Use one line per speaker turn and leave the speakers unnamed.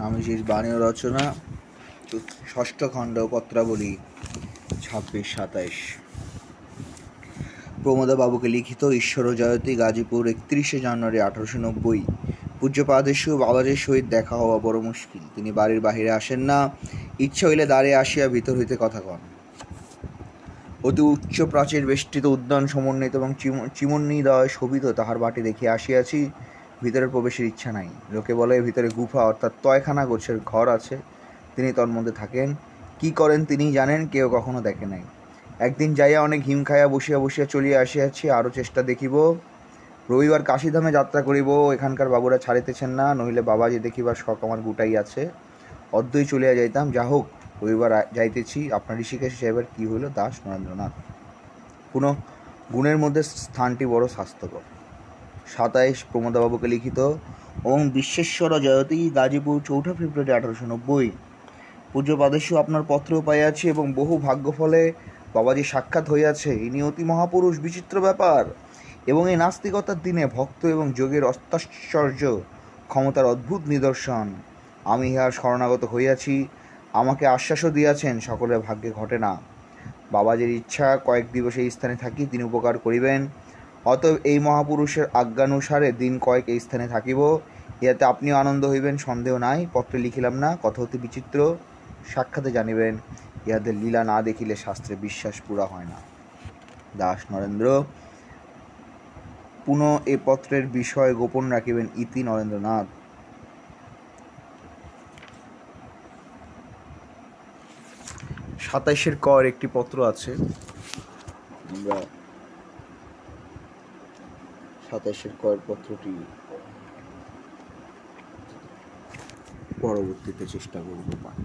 স্বামীজির বাণী রচনা ষষ্ঠ খণ্ড পত্রাবলী, ছাব্বিশ, সাতাইশ। প্রমোদা বাবুকে লিখিত ঈশ্বর জয়তী গাজীপুর একত্রিশে জানুয়ারি আঠারোশো নব্বই। পূজ্যপাদেশু বাবাজের সহিত দেখা হওয়া বড় মুশকিল। তিনি বাড়ির বাহিরে আসেন না, ইচ্ছা হইলে দাঁড়িয়ে আসিয়া ভিতর হইতে কথা কন। অতি উচ্চ প্রাচীর বেষ্টিত উদ্যান সমন্বিত এবং চিমন্নিদয় শোভিত তাহার বাটি দেখিয়া আসিয়াছি। ভিতরে প্রবেশের ইচ্ছা নাই। লোকে বলে, ভিতরে গুফা, অর্থাৎ তয়খানা গোছের ঘর আছে। তিনি তন্মধ্যে মধ্যে থাকেন। কি করেন তিনি জানেন? কেউ কখনো দেখে নাই। একদিন যাইয়া অনেক হিম খাইয়া বসিয়া বসিয়া চলিয়া আসিয়াছি আরও চেষ্টা দেখিব। রবিবার কাশীধামে যাত্রা করিব, এখানকার বাবুরা ছাড়িতেছেন না, নহিলে বাবাজি দেখিবার শখ আমার গুটাই আছে। অদ্বৈ চলিয়া যাইতাম। যা হোক, রবিবার যাইতেছি। আপনার ঋষিকেশ সাহেবের কী হইল দাস নরেন্দ্রনাথ কোনো গুণের মধ্যে স্থানটি বড় স্বাস্থ্যকর। সাতাইশ প্রমোদাবাবুকে লিখিত ওম বিশ্বেশ্বর জয়তী, গাজীপুর চৌঠা ফেব্রুয়ারি আঠারোশো নব্বই। পূজ্য পাদেশু আপনার পত্র পাইয়াছি এবং বহু ভাগ্য ফলে বাবাজি সাক্ষাৎ হইয়াছে। ইনি অতি মহাপুরুষ, বিচিত্র ব্যাপার এবং এই নাস্তিকতার দিনে ভক্ত এবং যোগের অত্যাশ্চর্য ক্ষমতার অদ্ভুত নিদর্শন। আমি ইহার শরণাগত হইয়াছি। আমাকে আশ্বাসও দিয়াছেন, সকলের ভাগ্যে ঘটে না। বাবাজির ইচ্ছা কয়েক দিবস এই স্থানে থাকি, তিনি উপকার করিবেন। অতএব এই মহাপুরুষের আজ্ঞানুসারে দিন কয়েক এই স্থানে থাকিব। ইহাতে আপনিও আনন্দ হইবেন, সন্দেহ নাই, পত্রে লিখিলাম না, কথা হতে বিচিত্র, সাক্ষাতে জানিবেন, ইহাদের লীলা না দেখিলে শাস্ত্রে বিশ্বাস পুরা হয় না। দাস নরেন্দ্র, পুনঃ এ পত্রের বিষয় গোপন রাখিবেন ইতি নরেন্দ্রনাথ। সাতাইশের কর একটি পত্র আছে। আমরা সাতাইশের কর পত্রটি পরবর্তীতে চেষ্টা করব পাঠ।